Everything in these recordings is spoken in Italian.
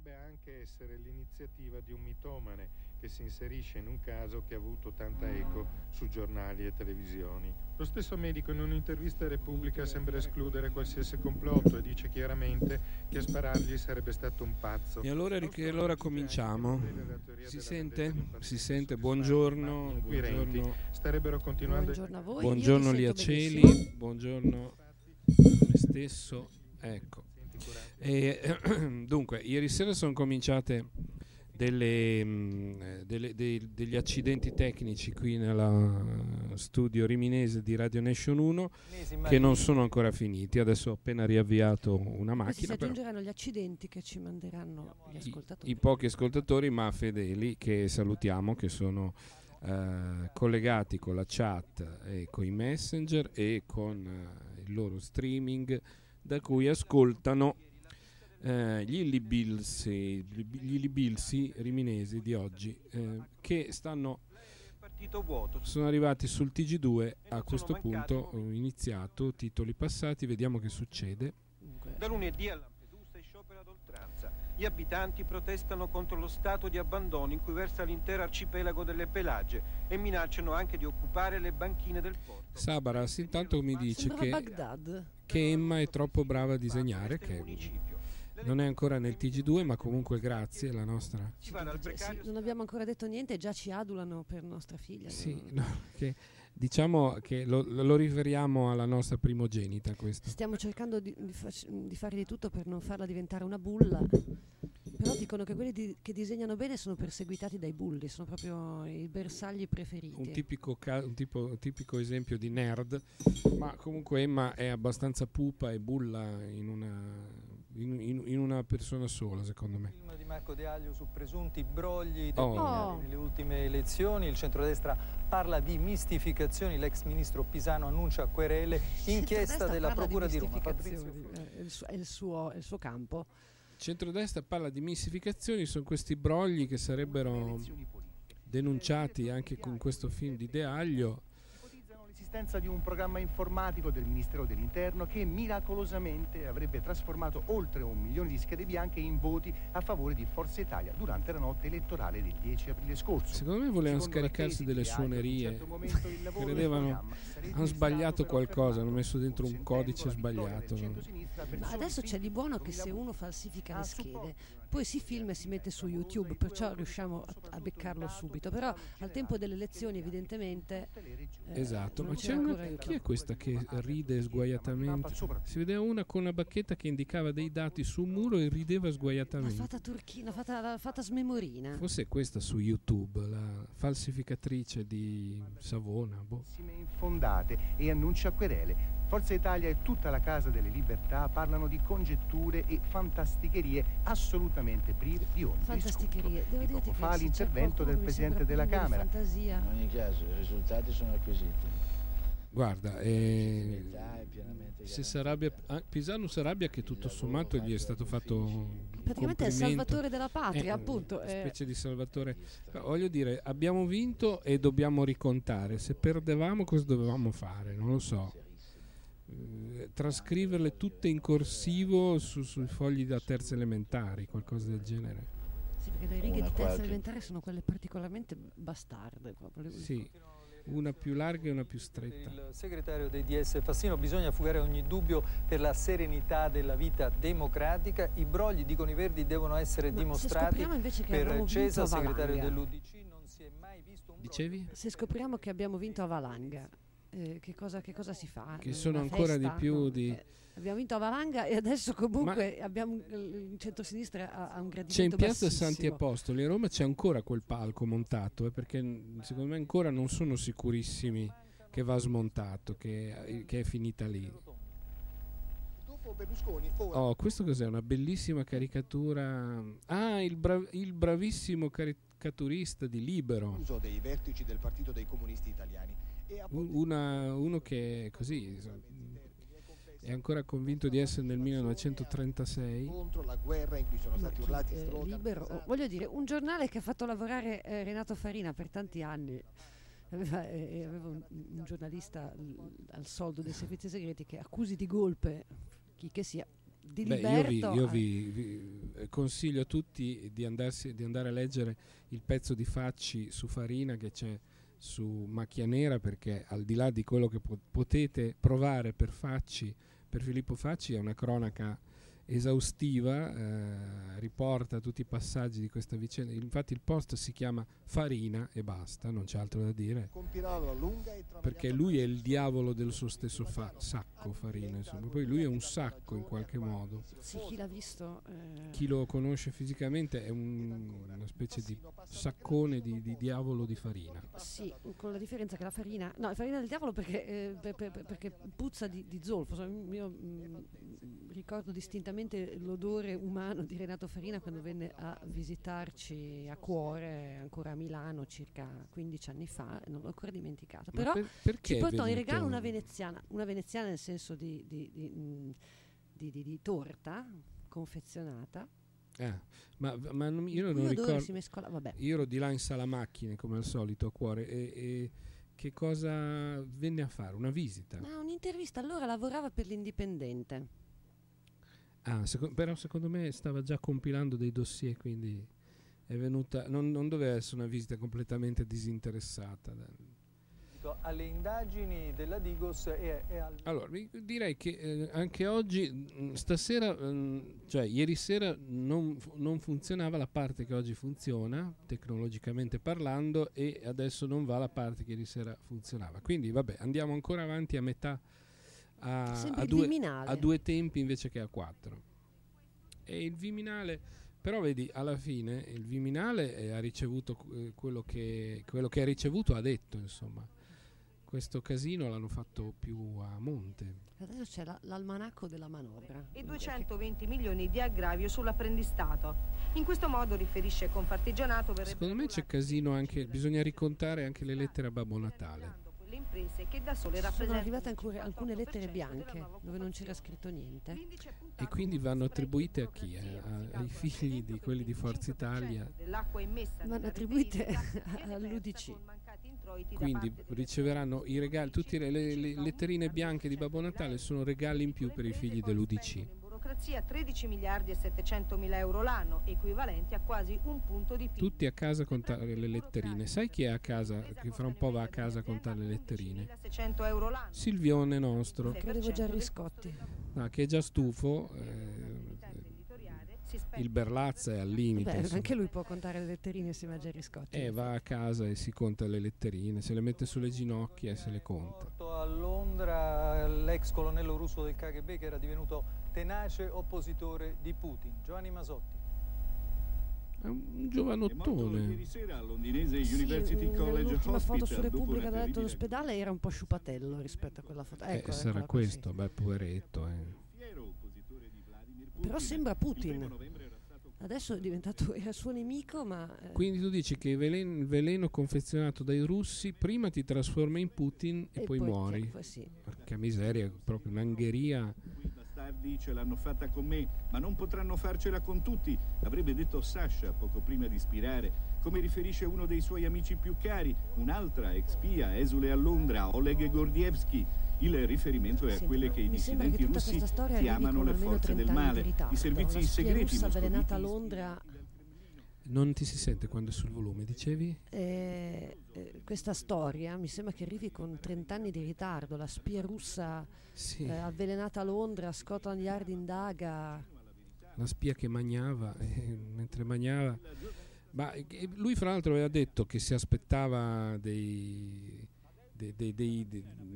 Potrebbe anche essere l'iniziativa di un mitomane che si inserisce in un caso che ha avuto tanta eco su giornali e televisioni. Lo stesso medico in un'intervista a Repubblica sembra escludere qualsiasi complotto e dice chiaramente che a sparargli sarebbe stato un pazzo. E allora, e allora cominciamo. Si sente? Si sente? Buongiorno. Buongiorno. Starebbero continuando. Buongiorno a voi. Buongiorno Liaceli. Buongiorno a me stesso. Ecco. E, dunque, ieri sera sono cominciate delle, mh, delle, dei, degli accidenti tecnici qui nel studio riminese di Radio Nation 1 che non sono ancora finiti. Adesso ho appena riavviato una macchina. Si aggiungeranno gli accidenti che ci manderanno gli ascoltatori. I, I, pochi ascoltatori, ma fedeli, che salutiamo, che sono eh, collegati con la chat e con i messenger e con eh, il loro streaming da cui ascoltano eh, gli illibilsi, gli illibilsi riminesi di oggi eh, che stanno sono arrivati sul TG2 a questo punto ho iniziato titoli passati vediamo che succede. Da lunedì a Lampedusa è sciopero ad oltranza gli abitanti protestano contro lo stato di abbandono in cui versa l'intero arcipelago delle Pelagie e minacciano anche di occupare le banchine del porto. Sabaras intanto mi dice che, che Emma è troppo brava a disegnare che non è ancora nel TG2, ma comunque grazie alla nostra. Sì, non abbiamo ancora detto niente, già ci adulano per nostra figlia. Sì, no, che, diciamo che lo, lo, riferiamo alla nostra primogenita. Questo. Stiamo cercando di, di, fac- di, fare di tutto per non farla diventare una bulla. Dicono che quelli di, che disegnano bene sono perseguitati dai bulli, sono proprio i bersagli preferiti. Un tipico, ca- un tipo, tipico esempio di nerd, ma comunque Emma è abbastanza pupa e bulla in una in, in, in, una persona sola, secondo me. Il film di Marco De Aglio su presunti brogli oh. nelle ultime elezioni. Il centrodestra parla di mistificazioni. L'ex ministro Pisano annuncia querele. Inchiesta della Procura di, di Roma. È il, suo, è, il suo, è il suo campo. Centrodestra parla di mistificazioni. Sono questi brogli che sarebbero denunciati anche con questo film di De Aglio l'esistenza di un programma informatico del Ministero dell'Interno che miracolosamente avrebbe trasformato oltre un milione di schede bianche in voti a favore di Forza Italia durante la notte elettorale del 10 aprile scorso. Secondo me volevano scaricarsi delle suonerie. Certo Credevano hanno sbagliato qualcosa, hanno messo dentro un codice sbagliato. Ma adesso c'è di buono che se uno falsifica le schede poi si filma e si mette su YouTube, perciò riusciamo a, a beccarlo subito. Però al tempo delle elezioni evidentemente... Eh, esatto, ma c'è una, chi è questa che ride sguaiatamente? Si vedeva una con una bacchetta che indicava dei dati su un muro e rideva sguaiatamente. La fata turchina, fata, la fata smemorina. Forse è questa su YouTube, la falsificatrice di Savona. Boh. Infondate e annuncia querele Forza Italia e tutta la Casa delle Libertà parlano di congetture e fantasticherie assolutamente prive di ogni Fantasticherie. Devo di poco fa l'intervento del Presidente della Camera. In ogni caso i risultati sono acquisiti. Guarda, eh, se s'arrabbia, Pisano si arrabbia che tutto sommato gli è stato fatto praticamente è il salvatore della patria, eh, appunto. Una eh. specie di salvatore. Però, voglio dire, abbiamo vinto e dobbiamo ricontare. Se perdevamo, cosa dovevamo fare? Non lo so. Eh, trascriverle tutte in corsivo su, sui fogli da terza elementari, qualcosa del genere. Sì, perché le righe di terza elementare sono quelle particolarmente bastarde. Proprio. Sì, una più larga e una più stretta. Il segretario dei DS Fassino, bisogna fugare ogni dubbio per la serenità della vita democratica. I brogli, dicono i Verdi, devono essere Ma dimostrati per Cesa, segretario dell'UDC. Non si è mai visto un Dicevi? Se scopriamo che abbiamo vinto a Valanga eh, che, cosa, che, cosa, si fa? Che sono ancora festa? di più no. di... Eh, abbiamo vinto a Valanga e adesso comunque Ma abbiamo il centro-sinistra a, un gradimento C'è in piazza bassissimo. Santi Apostoli a Roma c'è ancora quel palco montato eh, perché secondo me ancora non sono sicurissimi che va smontato, che, che è finita lì. Oh, questo cos'è? Una bellissima caricatura. Ah, il, bra- il bravissimo caricaturista di Libero. Uso dei vertici del Partito dei Comunisti Italiani una, uno che è così è ancora convinto di essere nel 1936 contro la guerra in cui sono stati urlati eh, libero, voglio dire un giornale che ha fatto lavorare eh, Renato Farina per tanti anni aveva, eh, aveva un, un, giornalista l, al soldo dei servizi segreti che accusi di golpe chi che sia di Beh, Liberto. io vi, io eh, vi- vi consiglio a tutti di, andarsi- di andare a leggere il pezzo di Facci su Farina che c'è su Macchia Nera perché al di là di quello che po- potete provare per Facci, per Filippo Facci è una cronaca esaustiva, eh, riporta tutti i passaggi di questa vicenda. Infatti il post si chiama Farina e basta, non c'è altro da dire. Perché lui è il diavolo del suo stesso fa- sacco, Farina. Insomma. Poi lui è un sacco in qualche modo. sì, chi l'ha visto eh, Chi lo conosce fisicamente è un- una specie di saccone di, di diavolo di farina. Sì, con la differenza che la farina, no, la farina del diavolo perché, eh, per- per- per- perché puzza di, di zolfo. Io mm, ricordo distintamente l'odore umano di Renato Farina quando venne a visitarci a cuore, ancora a Milano circa 15 anni fa, non l'ho ancora dimenticato. Però per- ci portò in regalo una veneziana, una veneziana nel senso di, di- di, mm, di- torta confezionata. Eh, ma, ma io non odore ricordo. mescola. Io ero di là in sala macchine come al solito a cuore e, e che cosa venne a fare? Una visita. Ma un'intervista, allora lavorava per l'Indipendente. Ah, seco- però secondo me stava già compilando dei dossier, quindi è venuta. Non, non doveva essere una visita completamente disinteressata. Alle indagini della Digos e, e al... Allora, direi che eh, anche oggi, mh, stasera, mh, cioè ieri sera non, non funzionava la parte che oggi funziona, tecnologicamente parlando, e adesso non va la parte che ieri sera funzionava. Quindi vabbè, andiamo ancora avanti a metà, a, Sembra a due, a due tempi invece che a quattro. E il Viminale, però vedi, alla fine il Viminale eh, ha ricevuto eh, quello, che, quello che ha ricevuto, ha detto, insomma. Questo casino l'hanno fatto più a monte. Adesso c'è la- l'almanacco della manovra. e 220 milioni di aggravio sull'apprendistato. In questo modo, riferisce Confartigianato, verrebbe Secondo me c'è casino anche, bisogna ricontare anche le lettere a Babbo Natale. Quelle imprese che da sole Sono arrivate ancora alcune 58% lettere bianche dove non c'era scritto niente. E quindi vanno attribuite a chi? Eh? A- ai figli di quelli di Forza 25% Italia. Vanno attribuite all'UDC. Quindi riceveranno i regali, tutte le, le- le letterine bianche di Babbo Natale sono regali in più per i figli dell'UDC. In burocrazia 13 miliardi e 700 mila euro l'anno, equivalenti a quasi un punto di PIL. Tutti a casa a contare le letterine. Sai chi è a casa, che fra un po' va a casa a contare le letterine? 11.600 euro l'anno. Silvione nostro, Credevo già Riscotti. ah, che è già stufo. eh, il Berlazza è al limite. Beh, anche lui può contare le letterine insieme a Gerry Scotti. E va a casa e si conta le letterine, se le mette sulle ginocchia e se le conta. A Londra l'ex colonnello russo del KGB che era divenuto tenace oppositore di Putin, Giovanni Masotti. È un giovanottone. Sì, mm, l'ultima foto su Repubblica da letto d'ospedale era un po' sciupatello rispetto a quella foto. Eh, Ecco, sarà eccola così. questo, beh, poveretto. eh. fiero oppositore di Vladimir Putin. Però sembra Il Putin. Adesso è diventato era suo nemico, ma eh, Quindi tu dici che il veleno, il veleno confezionato dai russi prima ti trasforma in Putin e, poi, muori. poi sì. Porca miseria, proprio un'angheria. Quei bastardi ce l'hanno fatta con me, ma non potranno farcela con tutti, avrebbe detto Sasha poco prima di spirare, come riferisce uno dei suoi amici più cari, un'altra ex spia esule a Londra, Oleg Gordievsky. Il riferimento è a quelle che i dissidenti russi chiamano le forze 30 del male, ritardo. i servizi La spia segreti russa moscoviti avvelenata a ispirati Londra. Non ti si sente quando è sul volume, dicevi? Eh, eh, questa storia mi sembra che arrivi con 30 anni di ritardo. La spia russa Sì, eh, avvelenata a Londra, Scotland Yard indaga. la spia che magnava, e mentre magnava... Ma eh, lui fra l'altro aveva detto che si aspettava dei, dei, dei-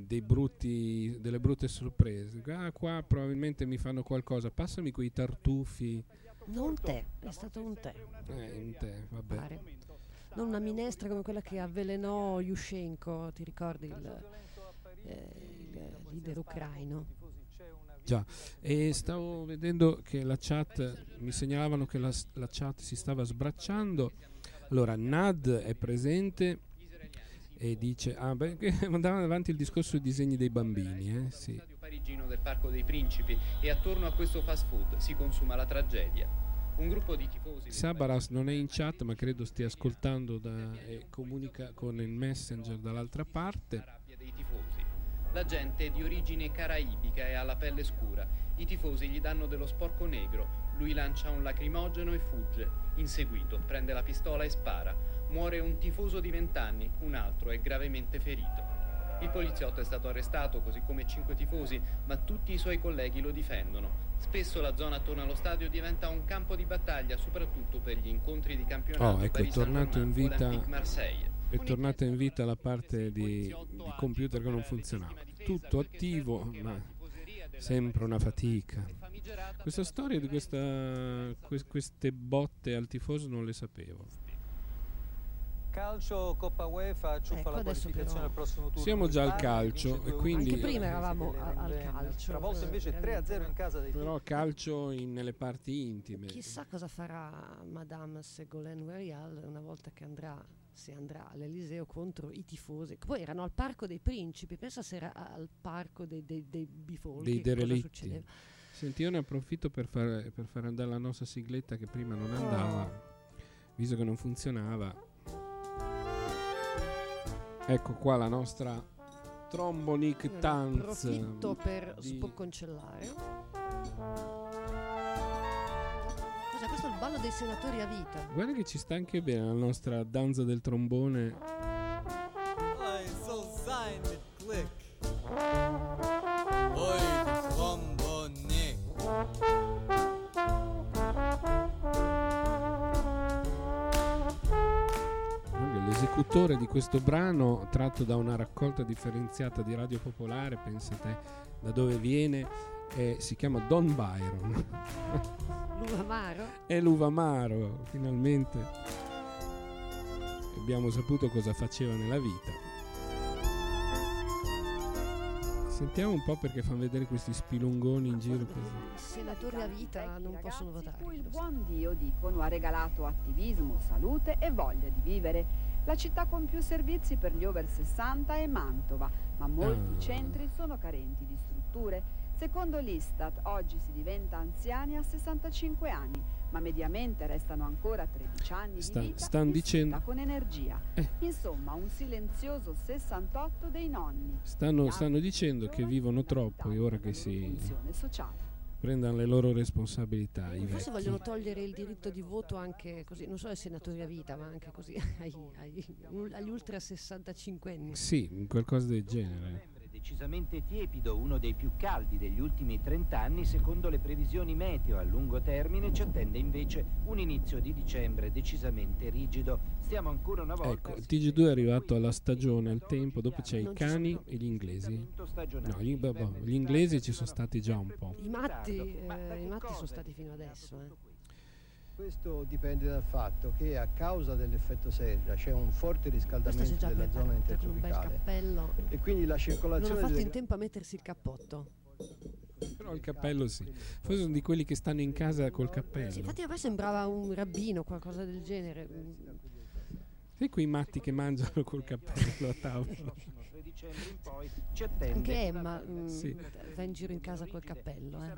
dei- brutti, delle brutte sorprese. Ah, qua probabilmente mi fanno qualcosa, passami quei tartufi. Non tè, è stato un tè, Eh, in te, vabbè. pare. Non una minestra come quella che avvelenò Yushchenko, ti ricordi il, eh, il leader ucraino? Già, e stavo vedendo che la chat, mi segnalavano che la, la chat si stava sbracciando. Allora, Nad è presente e dice, ah, beh, che andava avanti il discorso sui disegni dei bambini, eh, sì. parigino del Parco dei Principi e attorno a questo fast food si consuma la tragedia. Un gruppo di tifosi Sabaras non è in chat, ma credo stia ascoltando da- e comunica con il messenger dall'altra parte. La gente è di origine caraibica e ha la pelle scura. I tifosi gli danno dello sporco negro. Lui lancia un lacrimogeno e fugge. Inseguito, prende la pistola e spara. Muore un tifoso di 20 anni, un altro è gravemente ferito. Il poliziotto è stato arrestato, così come cinque tifosi, ma tutti i suoi colleghi lo difendono. Spesso la zona attorno allo stadio diventa un campo di battaglia, soprattutto per gli incontri di campionato. Oh, ecco, è Paris tornato in vita Marseille. È tornata in vita la parte di, di computer che non funzionava. Tutto attivo, ma sempre una fatica. Questa storia di questa, que- queste botte al tifoso non le sapevo. Calcio Coppa UEFA ciuffa Ecco, la qualificazione però- al prossimo turno. Siamo già al calcio e 2-1 quindi- Anche prima eravamo a- al calcio, Travolto eh, invece 3-0 in casa dei Però calcio in- nelle parti intime. Chissà cosa farà Madame Ségolène Royal una volta che andrà, se andrà all'Eliseo contro i tifosi. Poi erano al Parco dei Principi, pensa se era al Parco dei, dei, dei bifolchi. dei cosa derelitti. succedeva. Senti, io ne approfitto per far, per far andare la nostra sigletta che prima non andava, visto che non funzionava. Ecco qua la nostra Trombonic ne Tanz. Approfitto per di- spocconcellare. Cos'è questo? Il ballo dei senatori a vita. Guarda che ci sta anche bene la nostra danza del trombone. Oi, so mit Glück. Oi, Trombone. L'esecutore di questo brano, tratto da una raccolta differenziata di Radio Popolare, pensa te da dove viene, eh, si chiama Don Byron. L'Uvamaro. È l'Uvamaro, finalmente abbiamo saputo cosa faceva nella vita. Sentiamo un po' perché fanno vedere questi spilungoni in giro così. I senatori a vita non possono votare. cui il buon Dio, dicono, ha regalato attivismo, salute e voglia di vivere. La città con più servizi per gli over 60 è Mantova, ma molti Ah. centri sono carenti di strutture. Secondo l'Istat, oggi si diventa anziani a 65 anni, ma mediamente restano ancora 13 anni Sta- di vita stan dicendo- con energia. Eh. Insomma, un silenzioso 68 dei nonni. Stanno, stanno dicendo che vivono troppo e ora che si prendano le loro responsabilità. I Forse vecchi. vogliono togliere il diritto di voto anche così, non solo ai senatori a vita, ma anche così ai- ai- agli ultra 65 anni. Sì, qualcosa del genere. Decisamente tiepido, uno dei più caldi degli ultimi 30 anni, secondo le previsioni meteo a lungo termine ci attende invece un inizio di dicembre decisamente rigido. Stiamo ancora una volta Ecco, il TG2 è arrivato alla stagione, al tempo, dopo c'è i cani e gli inglesi. No, gli, vabbè, gli inglesi ci sono stati già un po'. I matti, eh, i matti sono stati fino adesso. eh. Questo dipende dal fatto che a causa dell'effetto serra c'è un forte riscaldamento della zona preparato bel intertropicale cappello. e quindi la Non ha circolazione fatto delle in tempo a mettersi il cappotto. Però il cappello sì. Forse sono di quelli che stanno in casa col cappello. Sì, infatti a me sembrava un rabbino, qualcosa del genere. Sai quei matti che mangiano col cappello a tavola? dicembre in poi ci attende Anche Emma mm, Sì. va in giro in casa col cappello. Eh.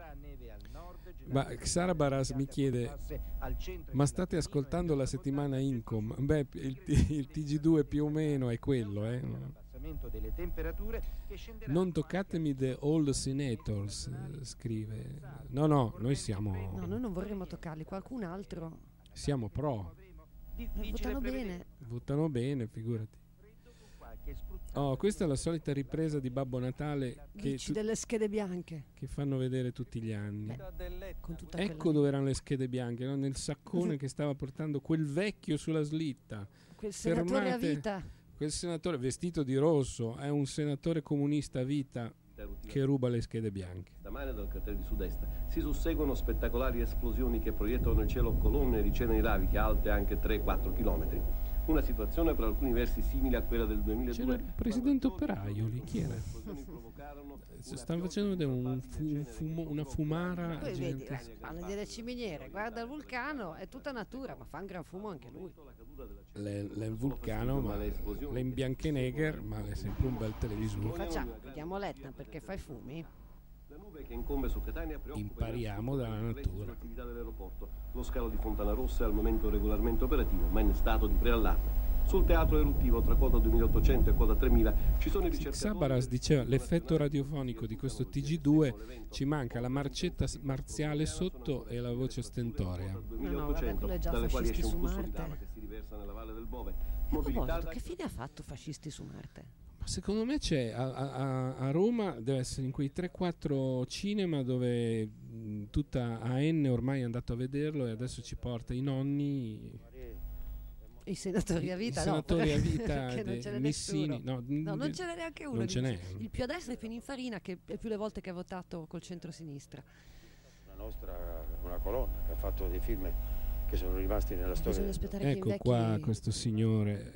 Ma Xara Baras mi chiede: Ma state ascoltando la settimana Incom? Beh, il, il TG2 più o meno è quello, eh? Non toccatemi the old senators, scrive. No, no, noi siamo, No, noi non vorremmo toccarli, qualcun altro. siamo pro. Eh, votano bene. Votano bene, figurati. Oh, questa è la solita ripresa di Babbo Natale che, Dici tu- delle schede bianche. che fanno vedere tutti gli anni. Con tutta Ecco quella- dove erano le schede bianche, no? nel saccone che stava portando quel vecchio sulla slitta. Quel senatore a vita. Quel senatore vestito di rosso è un senatore comunista a vita che ruba le schede bianche. Stamane dal cratere di sud-est si susseguono spettacolari esplosioni che proiettano nel cielo colonne di ceneri laviche alte anche 3-4 km. Una situazione per alcuni versi simile a quella del 2002. C'era il presidente operaio lì, chi era? Stanno facendo vedere un fu- un fumo- una fumara Poi vedi, gigantesca. eh, parla delle ciminiere, guarda il vulcano, è tutta natura, ma fa un gran fumo anche lui. Le- il vulcano, ma le in bianco e negro, ma è sempre un bel televisore. facciamo? Vediamo l'Etna perché fa i fumi. Impariamo dalla natura. l'attività dell'aeroporto. Lo scalo di Fontana Rossa è al momento regolarmente operativo, ma in stato di preallarme. Sul teatro eruttivo, tra quota 2800 e quota 3000, ci sono i ricercatori... Sabaras diceva l'effetto radiofonico di questo TG2 ci manca la marcetta marziale sotto e la voce stentorea. No, no, vabbè, quello è già dalle quali fascisti su Marte. lava che si riversa nella valle del Bove. A proposito, che fine ha fatto fascisti su Marte? Secondo me c'è a, a- a Roma deve essere in quei 3-4 cinema dove mh, tutta AN ormai è andato a vederlo e adesso ci porta i nonni I senatori a I vita, senatori no, a vita de- ce n'è Missini, nessuno. no, non ce n'è neanche uno. non di- ce n'è. Il più a destra è Pininfarina, che è più le volte che ha votato col centro-sinistra. La nostra una colonna che ha fatto dei film che sono rimasti nella storia. Ecco qua questo signore,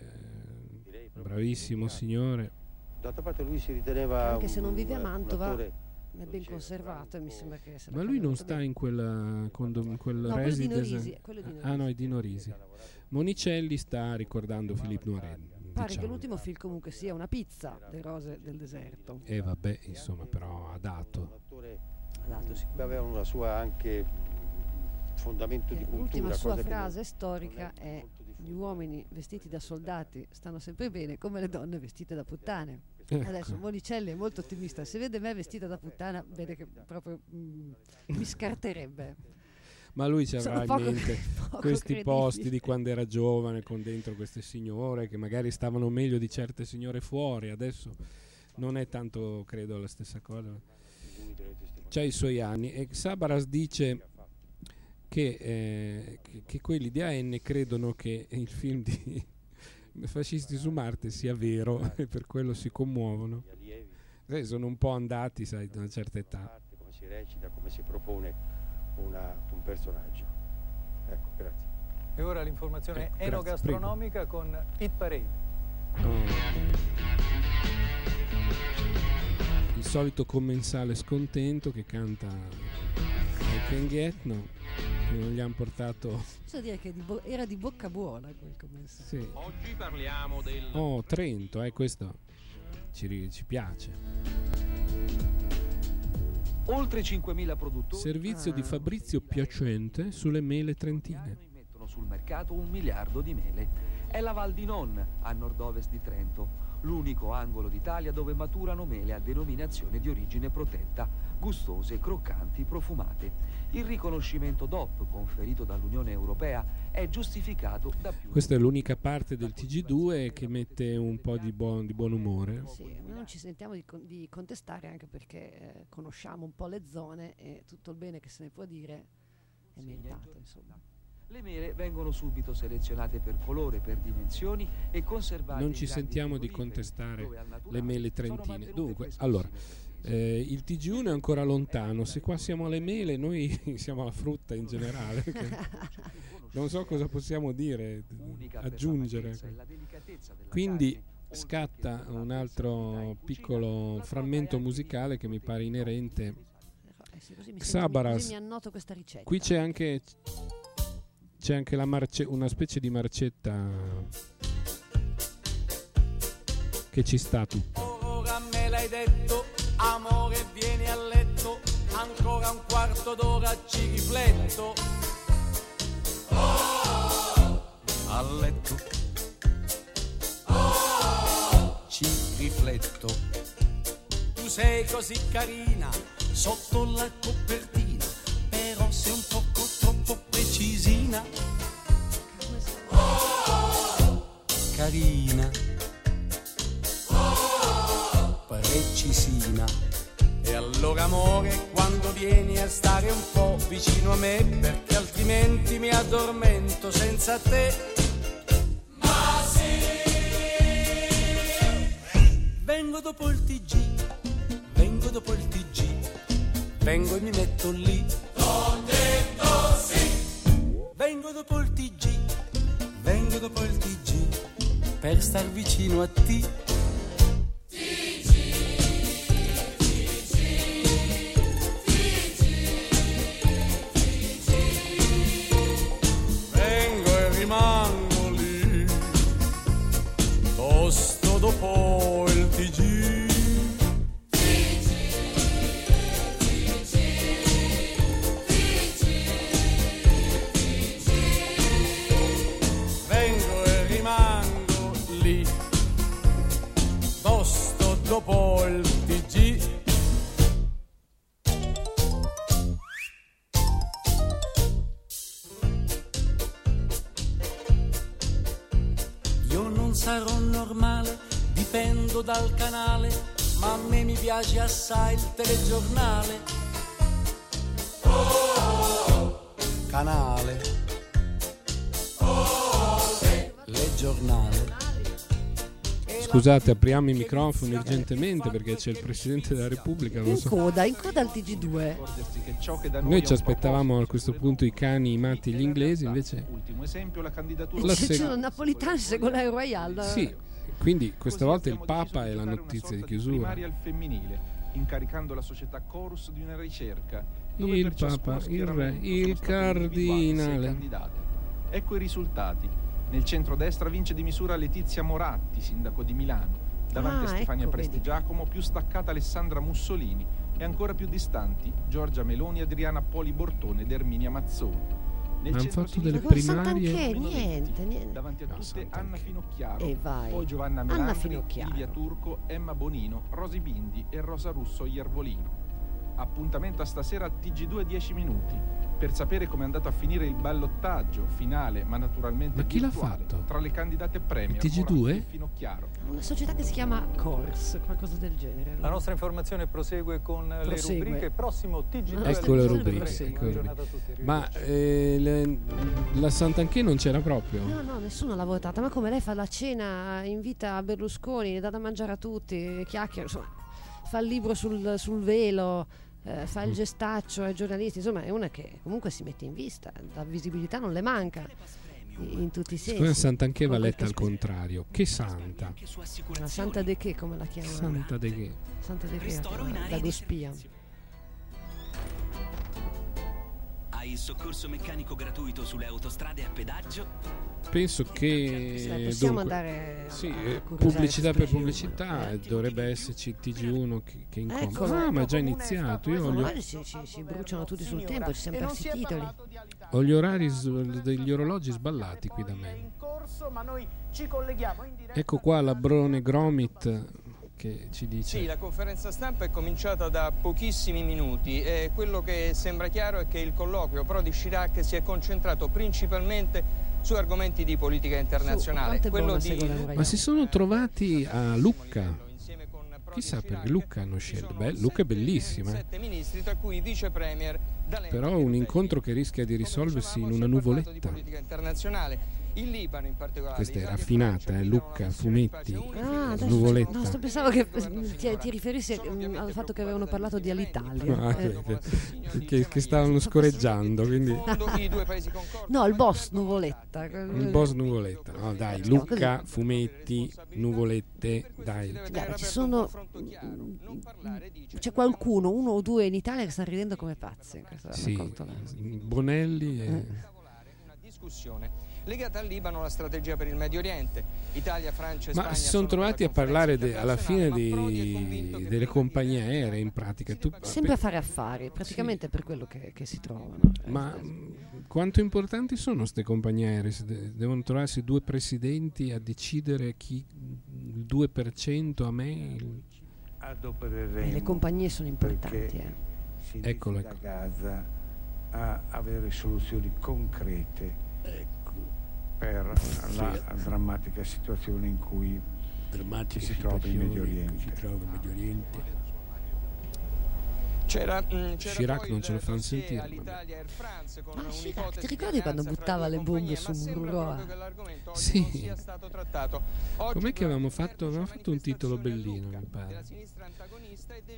eh, bravissimo signore. D'altra parte lui si riteneva Anche se non vive a Mantova, è ben conservato e mi sembra che Ma lui non sta bene. in quella condom- in quel No, quello di. Norisi, quello di Ah no, è di Norisi. Monicelli sta ricordando Philippe Noiret. Pare che diciamo. l'ultimo film comunque sia una pizza, Le rose del deserto. E vabbè, insomma, però ha dato. aveva una sua anche mh, fondamento di cultura. L'ultima sua che frase storica è gli uomini vestiti da soldati stanno sempre bene come le donne vestite da puttane. Ecco. Adesso Monicelli è molto ottimista, se vede me vestita da puttana vede che proprio mm, mi scarterebbe. Ma lui ci avrà in mente questi posti di quando era giovane con dentro queste signore che magari stavano meglio di certe signore fuori. Adesso non è tanto, credo, la stessa cosa. C'ha i suoi anni. E Sabaras dice che, eh, che, che quelli di AN credono che il film di Fascisti su Marte sia vero e per quello si commuovono. Eh, sono un po' andati, sai, da una certa età. come si recita, come si propone una- un personaggio. Ecco, grazie. E ora l'informazione Ecco, grazie, enogastronomica con Hit Parade. il solito commensale scontento che canta I Can Get No, che non gli hanno portato Posso dire che di bo- era di bocca buona quel commensale. sì. Oggi parliamo del oh Trento eh, questo ci, ci piace Oltre 5.000 produttori servizio di Fabrizio Piacente sulle mele trentine mettono sul mercato un miliardo di mele. È la Val di Non, a nord-ovest di Trento, l'unico angolo d'Italia dove maturano mele a denominazione di origine protetta, gustose, croccanti, profumate. Il riconoscimento DOP conferito dall'Unione Europea è giustificato da più questa è l'unica parte del TG2 che mette un po' di buon, di buon umore Sì, noi non ci sentiamo di, con- di contestare anche perché eh, conosciamo un po' le zone e tutto il bene che se ne può dire è meritato. Insomma. Le mele vengono subito selezionate per colore, per dimensioni e conservate non ci sentiamo di contestare le mele trentine dunque allora eh, il TG1 è ancora lontano se qua siamo alle mele noi siamo alla frutta in generale non so cosa possiamo dire aggiungere. quindi scatta un altro piccolo frammento musicale che mi pare inerente. Eh Xabaras questa ricetta. qui c'è anche c'è anche la marce- una specie di marcetta che ci sta tutta Ora me l'hai detto, amore vieni a letto, ancora un quarto d'ora ci rifletto. A letto. Ci rifletto. Tu sei così carina, sotto la copertina, però sei un poco troppo precisina. Carina. Precisina. E allora amore, quando vieni a stare un po' vicino a me, perché altrimenti mi addormento senza te. Ma sì! Vengo dopo il TG, vengo dopo il TG, vengo e mi metto lì. Ho detto sì! Vengo dopo il TG, vengo dopo il TG, per star vicino a te. Scusate, apriamo i microfoni urgentemente perché c'è il Presidente della Repubblica. Non In so. coda, in coda al TG2. Noi ci aspettavamo a questo punto i cani, i matti e gli inglesi, invece Ultimo esempio, la candidatura La seg- sono napolitani secondo la Royal. Sì, quindi questa volta il Papa è la notizia di chiusura. al femminile, incaricando la società Chorus di una ricerca. Il Papa, il Re, il Cardinale. Ecco i risultati. Nel centrodestra vince di misura Letizia Moratti, sindaco di Milano. Davanti Ah, a Stefania ecco, Prestigiacomo, più staccata Alessandra Mussolini e ancora più distanti Giorgia Meloni, Adriana Poli Bortone ed Erminia Mazzoni. Nel Ma han centro fatto delle primarie- Vetti, Niente, niente. Davanti a tutte Anna Finocchiaro, E vai. poi Giovanna Finocchiaro. Livia Turco, Emma Bonino, Rosi Bindi e Rosa Russo Iervolino. Appuntamento a stasera a TG2 10 minuti per sapere come è andato a finire il ballottaggio finale, ma naturalmente Ma chi l'ha virtuale, fatto? tra le candidate premier Il TG2? Moratti e Finocchiaro. Una società che si chiama Cors, qualcosa del genere. La nostra informazione prosegue con le Prosegue. rubriche. Prossimo TG2. Ecco le rubriche. Ecco le rubriche. tutti, Ma eh, le- la Sant'Anché non c'era proprio. No, no, nessuno l'ha votata. Ma come lei fa la cena, invita Berlusconi, dà da mangiare a tutti, chiacchiera, insomma, fa il libro sul, sul velo, eh, fa Mm. il gestaccio ai giornalisti, insomma, è una che comunque si mette in vista, la visibilità non le manca in, tutti i sensi. Scusa, Sant'Anché va letta al contrario. Che santa? La Santa De Che, come la chiamano? Santa De Che. Santa De Che, la Gospia. Hai il soccorso meccanico gratuito sulle autostrade a pedaggio? Penso che possiamo dunque, andare sì, a eh, pubblicità per TG1. pubblicità, eh, dovrebbe esserci il TG1 che, che incomoda. Eccolo. Ah, ma è già iniziato. Io ho gli, Magari si, si- si bruciano tutti sul tempo, ci siamo persi i titoli. ho gli orari s- degli orologi sballati qui da me. ci. Ecco qua Labrone Gromit che ci Sì, dice la conferenza stampa è cominciata da pochissimi minuti e quello che sembra chiaro è che il colloquio Prodi Chirac si è concentrato principalmente su argomenti di politica internazionale. di Ma si sono trovati a Lucca. Chissà perché Lucca hanno scelto. Beh, Lucca è bellissima. eh. ministri, Però un incontro che rischia di risolversi in una nuvoletta. Il Libano in particolare. Questa è raffinata, eh, Lucca, fumetti, Ah, nuvoletta. no, sto- pensavo che eh, ti, ti riferissi al fatto che avevano parlato di Alitalia. Ah, Eh, che, che- che stavano scoreggiando, quindi. No, il boss Nuvoletta. il boss nuvoletta. No, dai, Lucca, fumetti, nuvolette, dai. Guarda, ci sono. C'è qualcuno, uno o due in Italia che stanno ridendo come pazzi. Sì. Bonelli e... discussione legata al Libano alla strategia per il Medio Oriente. Italia, Francia e Ma Spagna si sono trovati la a parlare de- alla fine ma che delle compagnie aeree in pratica. Tu, Sempre a fare affari, praticamente è per quello che, che si trovano. ma mh, quanto importanti sono queste compagnie aeree? De- devono trovarsi due presidenti a decidere chi il 2% a me. il- E le compagnie sono importanti. eh. si ecco. Gaza a avere soluzioni concrete per la drammatica situazione in cui si trova in Medio Oriente. C'era, mm, c'era Chirac non il ce lo fanno sentire. France con Ma Chirac, un'ipotesi ti di ricordi quando buttava le bombe su Mururoa? Sì. Com'è che avevamo fatto? Avevamo fatto un titolo bellino, mi pare.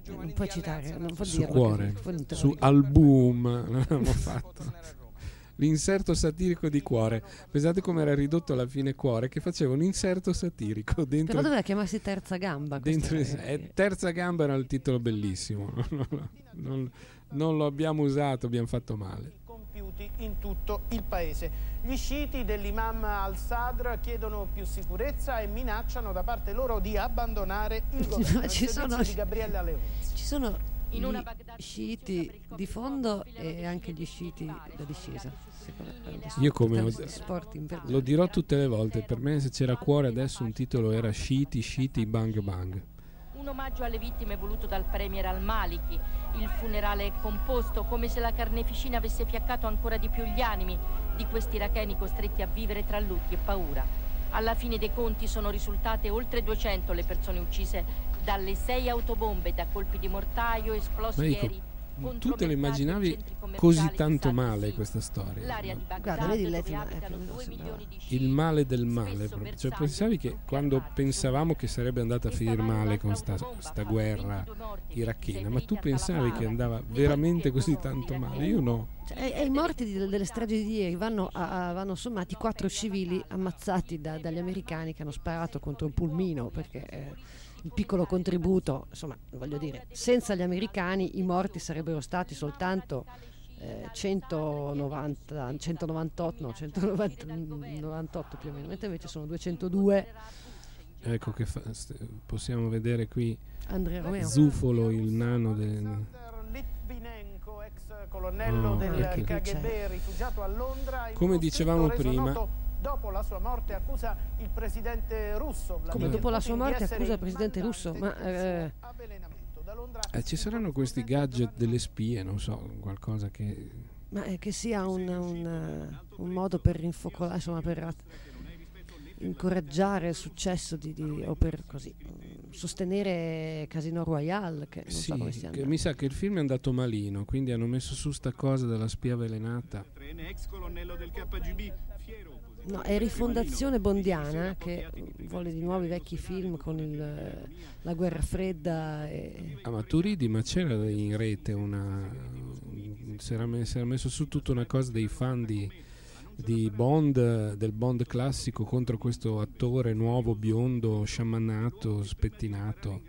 Non puoi citare, non puoi Su cuore, non te lo su album l'avevamo fatto. L'inserto satirico di cuore. Pensate come era ridotto alla fine cuore, che faceva un inserto satirico dentro. Però doveva chiamarsi terza gamba. dentro eh, terza gamba era il titolo bellissimo. Non, non- non lo abbiamo usato, abbiamo fatto male. compiuti in tutto il paese. Gli sciiti dell'imam al-Sadr chiedono più sicurezza e minacciano da parte loro di abbandonare il governo. Ci Il sono- di Gabriella Leone. Ci sono gli sciiti di fondo e anche gli sciiti da discesa. Io come lo dirò tutte le volte, per me se c'era cuore adesso un titolo era Shiti Shiti Bang Bang. Un omaggio alle vittime voluto dal premier al-Maliki. Il funerale è composto come se la carneficina avesse fiaccato ancora di più gli animi di questi iracheni costretti a vivere tra lutti e paura. Alla fine dei conti sono risultate oltre 200 le persone uccise dalle sei autobombe da colpi di mortaio esplosi dico, ieri. tu te lo immaginavi così tanto male questa storia? L'area di Guarda, Baghdad vedi dove l'Etna, abitano ecco, due sembra- milioni di Il male del male proprio. Cioè, pensavi che quando pensavamo che sarebbe andata a finire male con sta, sta guerra irachena, ma tu pensavi che andava veramente così tanto male? Io no. Cioè, e, e i morti di- delle stragi di ieri vanno, a- a- vanno sommati quattro civili ammazzati da- dagli americani che hanno sparato contro un pulmino perché eh, il piccolo contributo, insomma, voglio dire, senza gli americani i morti sarebbero stati soltanto eh, 190, 198, no, 198 più o meno, mentre invece sono 202. Ecco che fa- st- possiamo vedere qui Andrea Romeo. Zufolo, il nano del... Colonnello Oh, del ecco. KGB, rifugiato a Londra. Come dicevamo prima- noto Dopo la sua morte accusa il presidente russo. Come Vladimir dopo la sua morte accusa il presidente russo, ma eh, Eh, ci saranno questi gadget delle spie, non so, qualcosa che... ma è che sia un, un, eh, un modo per rinfocolare, insomma, per incoraggiare il successo di, di- o per così mm, sostenere Casino Royale, che non so Sì, come sia che mi sa che il film è andato malino, quindi hanno messo su sta cosa della spia avvelenata. ex colonnello del KGB, No, è Rifondazione Bondiana che vuole di nuovo i vecchi film con il, eh, la guerra fredda e Ah, ma tu ridi, ma c'era in rete una... Si era, me- si era messo su tutta una cosa dei fan di, di Bond, del Bond classico contro questo attore nuovo, biondo, sciamannato, spettinato.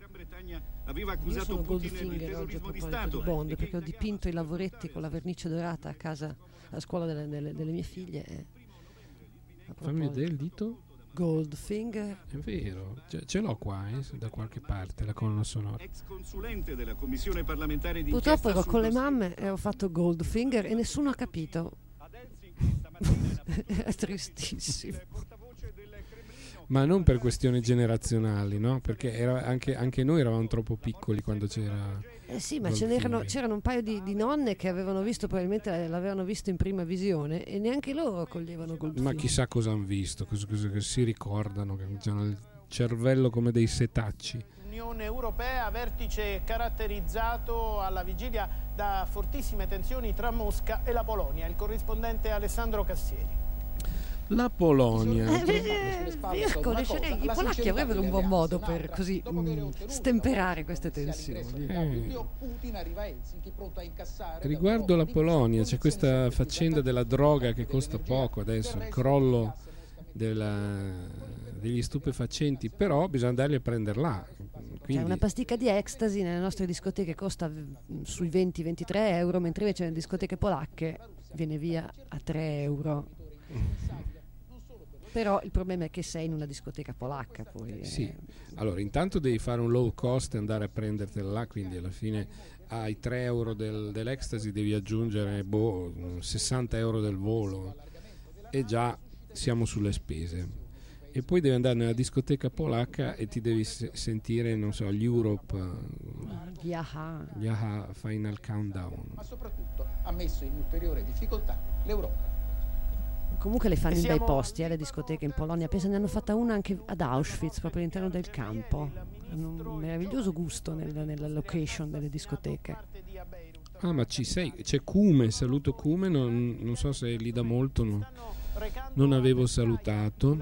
aveva Io sono Putin Goldfinger oggi a proposito Stato. di Bond perché ho dipinto i lavoretti con la vernice dorata a casa, a scuola delle, delle- delle mie figlie. Fammi vedere il dito. Goldfinger. È vero, ce, ce l'ho qua eh, da qualche parte, la colonna sonora. Ex consulente della commissione parlamentare di Purtroppo ero con le mamme e ho fatto Goldfinger e nessuno ha capito. È tristissimo. Ma non per questioni generazionali, no? Perché era- anche, anche noi eravamo troppo piccoli quando c'era... Eh sì, ma ce Goldfinger. n'erano, c'erano un paio di, di nonne che avevano visto, probabilmente l'avevano visto in prima visione e neanche loro coglievano Goldfinger. Ma chissà cosa hanno visto, cosa, cosa- che si ricordano, che hanno il cervello come dei setacci. Unione Europea, vertice caratterizzato alla vigilia da fortissime tensioni tra Mosca e la Polonia. Il corrispondente Alessandro Cassieri. La Polonia. Eh, eh, Mirko, le scene- I polacchi avrebbero un buon modo per così mm, stemperare queste tensioni. Eh. Riguardo la Polonia, c'è questa faccenda della droga che costa poco adesso, il crollo della- degli stupefacenti, però bisogna andarli a prenderla. Cioè, Quindi, una pasticca di ecstasy nelle nostre discoteche costa mm, sui 20-23 euro, mentre invece nelle discoteche polacche viene via a 3 euro. Però il problema è che sei in una discoteca polacca poi. eh. sì. Allora, intanto devi fare un low cost e andare a prendertela là, quindi alla fine ai 3 euro del- dell'ecstasy devi aggiungere boh, 60 euro del volo e già siamo sulle spese. E poi devi andare nella discoteca polacca e ti devi se- sentire, non so, gli Europe, eh, Yaha. gli AHA Final Countdown. ma soprattutto ha messo in ulteriore difficoltà l'Europa. Comunque le fanno E in bei posti eh, le discoteche in Polonia. Penso ne hanno fatta una anche ad Auschwitz, proprio all'interno del campo. Hanno un meraviglioso gusto nel- nella location delle discoteche. Ah, ma ci sei? C'è Cume, saluto Cume, non, non so se è lì da molto, no. non avevo salutato.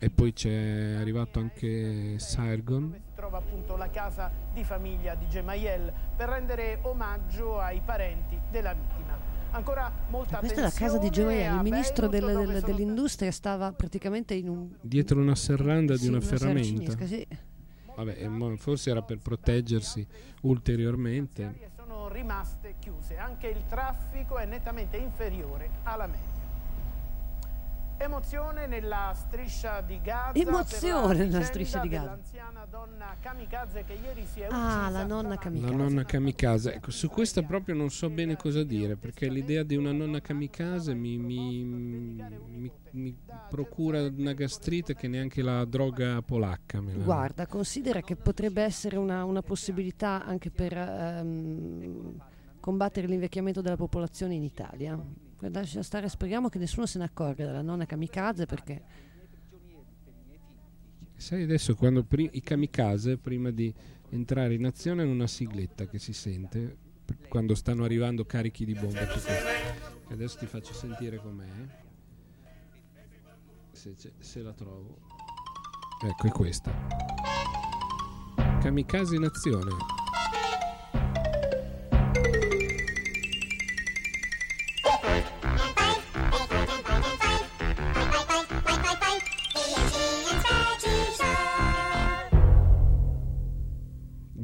E poi c'è arrivato anche Sargon. Si trova appunto la casa di famiglia di Gemayel per rendere omaggio ai parenti della vittima. Ancora molta Questa è la casa di Gioia, il ministro del- del- dell'industria stava praticamente in un... Dietro una serranda di sì, una serra ferramenta. sì. Vabbè, forse era per proteggersi ulteriormente. sono rimaste chiuse. Anche il traffico è nettamente inferiore alla media. Emozione nella striscia di Gaza. Emozione la nella striscia di Gaza. dell'anziana donna kamikaze che ieri si è Ah, uccisa la nonna La kamikaze. nonna kamikaze. Ecco, su questa proprio non so bene cosa dire, perché l'idea di una nonna kamikaze mi, mi- mi- mi procura una gastrite che neanche la droga polacca me la... Guarda, considera che potrebbe essere una, una possibilità anche per ehm, combattere l'invecchiamento della popolazione in Italia. Lascia stare, speriamo che nessuno se ne accorga della nonna kamikaze perché Sai adesso quando pri- i kamikaze prima di entrare in azione hanno una sigletta che si sente pr- quando stanno arrivando carichi di bombe. Adesso ti faccio sentire com'è. Se, se la trovo. Ecco, è questa. Kamikaze in azione.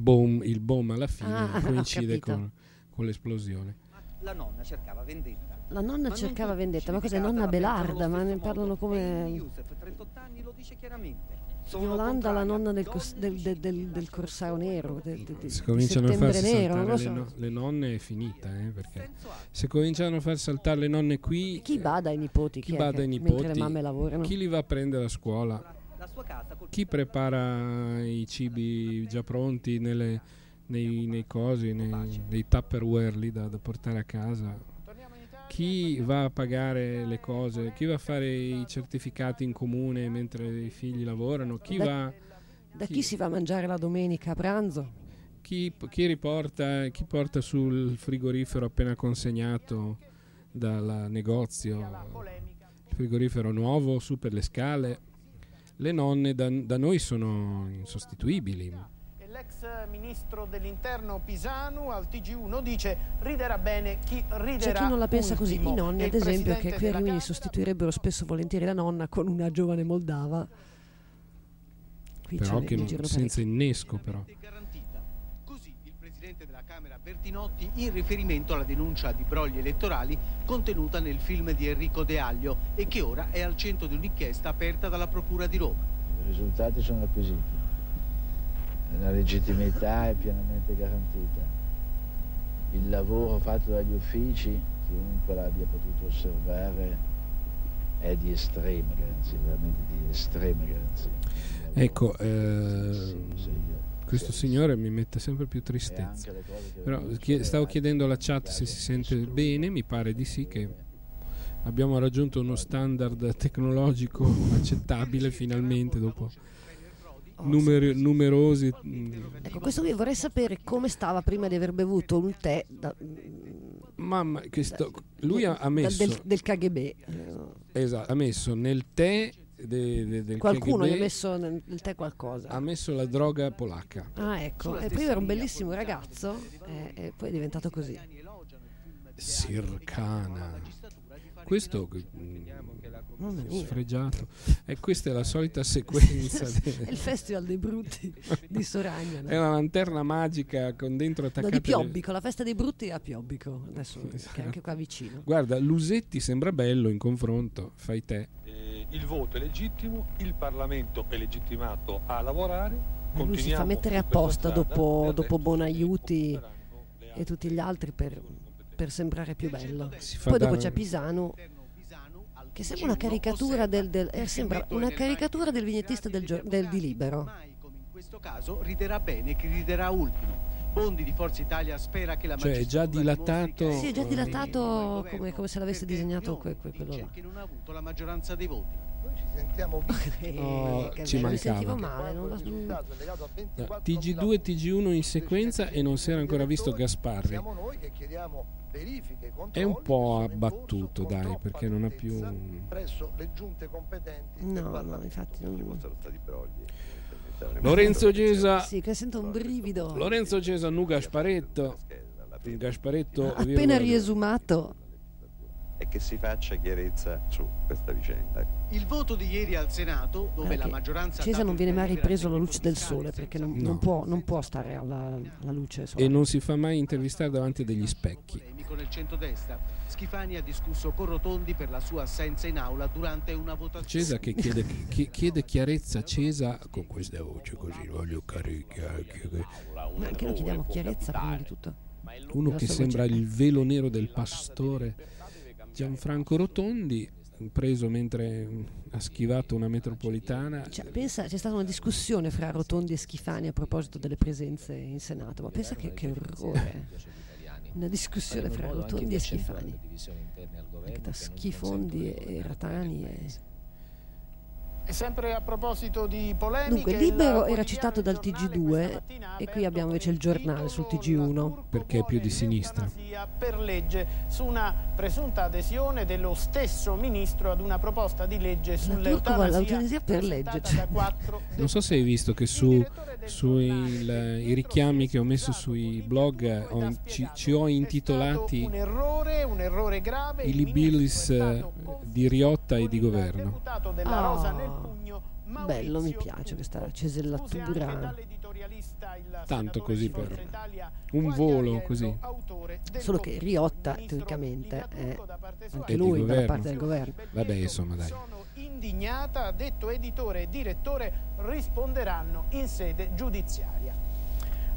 Boom, il boom alla fine Ah, coincide con, con l'esplosione. La nonna cercava vendetta. La nonna non cercava vendetta, ma cos'è? Nonna Belarda, ma ne parlano come... Youssef, 38 anni, lo dice chiaramente. Sono Yolanda, la nonna del, cos- del, del, del, del Corsaro Nero, del, del, Se cominciano a farsi Nero, le, no- le nonne è finita, eh, perché se cominciano a far saltare le nonne qui, Chi bada ai nipoti? chi chi bada che- ai mentre nipoti, le mamme lavorano? chi li va a prendere a scuola, La sua casa col chi prepara i cibi già pronti nelle- nei, nei cosi, nei, nei tupperware lì da, da portare a casa, chi va a pagare le cose, chi va a fare i certificati in comune mentre i figli lavorano, chi Da- va... Da chi si va a mangiare la domenica a pranzo? Chi, chi riporta, chi porta sul frigorifero appena consegnato dal negozio? Il frigorifero nuovo su per le scale? Le nonne da, da noi sono insostituibili. E l'ex ministro dell'interno Pisanu al TG1 dice riderà bene chi riderà C'è chi non la pensa così. ultimo. I nonni, ad esempio, che qui a Rimini sostituirebbero spesso volentieri la nonna con una giovane moldava. Qui Però che non- senza innesco però. Bertinotti in riferimento alla denuncia di brogli elettorali contenuta nel film di Enrico De Aglio e che ora è al centro di un'inchiesta aperta dalla Procura di Roma. I risultati sono acquisiti. La legittimità è pienamente garantita. Il lavoro fatto dagli uffici, chiunque l'abbia potuto osservare, è di estrema garanzia, veramente di estrema garanzia. Ecco, eh, questo signore mi mette sempre più tristezza. Però stavo chiedendo alla chat se si sente bene, mi pare di sì che abbiamo raggiunto uno standard tecnologico accettabile finalmente dopo numeri- numerosi mm, Ecco, questo qui vorrei sapere come stava prima di aver bevuto un tè da- Mamma, questo- lui ha, messo del, del KGB. Eh, esatto, ha messo nel tè de- de- del Qualcuno KGB, gli ha messo nel, nel tè qualcosa. ha messo la droga polacca. Ah, ecco. E prima era un bellissimo ragazzo eh, e poi è diventato così. Sircana. Questo Mamma mm, sfregiato. E questa è la solita sequenza. È il festival dei brutti di Soragna. no? È una lanterna magica con dentro No, attaccate di Piobbico, la festa dei brutti è a Piobbico, adesso che è anche qua vicino. Guarda, Lusetti sembra bello in confronto, fai te. Il voto è legittimo, il Parlamento è legittimato a lavorare. Lui si fa mettere apposta dopo, dopo Bonaiuti e tutti gli altri per, per sembrare più bello. Poi dopo c'è Pisano che sembra una caricatura del, del- eh, sembra una caricatura del vignettista del, del- di Libero. In questo caso riderà bene chi riderà ultimo. Bondi di Forza Italia spera che la Cioè è già dilatato. Sì, è già dilatato come, come se l'avesse disegnato que- que- quello là. che non ha avuto la maggioranza dei voti. Noi ci sentiamo Oh, che ci mancava. sentivo male. non lo- No, TG2 e TG1 in sequenza e non si era ancora visto Gasparri. Siamo noi che chiediamo È un po' abbattuto, dai, perché non ha più. presso le giunte competenti. No, no, infatti non... Lorenzo Gesa. Sì, che sento un brivido. Lorenzo Gesa nu Gasparetto. Gasparetto Appena riesumato. e che si faccia chiarezza su questa vicenda. Il voto di ieri al Senato, dove la Perché maggioranza Cesa non viene mai ripreso alla luce del sole perché non, non No. può, non può stare alla, alla luce solare. E non si fa mai intervistare davanti a degli specchi. Polemico nel centrodestra. Schifani ha discusso con Rotondi per la sua assenza in aula durante una votazione. Cesa che chiede, chi- chiede chiarezza, Cesa con questa voce così, voglio caricare. Ma anche noi chiediamo chiarezza prima di tutto. Uno che sembra voce- il velo nero del pastore Gianfranco Rotondi, preso mentre ha schivato una metropolitana. Cioè, pensa, c'è stata una discussione fra Rotondi e Schifani a proposito delle presenze in Senato, ma pensa che, che orrore. Una discussione fra Rotondi e Schifani. Tra Schifondi e, e Ratani. E... Sempre a proposito di polemiche... Dunque, Libero era citato dal TG2 e qui abbiamo invece il giornale sul TG1. Perché è più di sinistra. per legge su una presunta adesione dello stesso ministro ad una proposta di legge sull'eutanasia l'eutanasia per legge. cioè. Non so se hai visto che su, sui il- i richiami che ho messo sui blog ho ci, ci ho intitolati un errore, un errore grave. i libillis eh, di Riotta e di governo. della Rosa nel Ah, bello, mi piace questa cesellatura. Tanto così per un volo così. Solo che Riotta, teoricamente, è anche lui dalla parte del governo. Vabbè, insomma, dai. indignata, ha detto editore e direttore risponderanno in sede giudiziaria.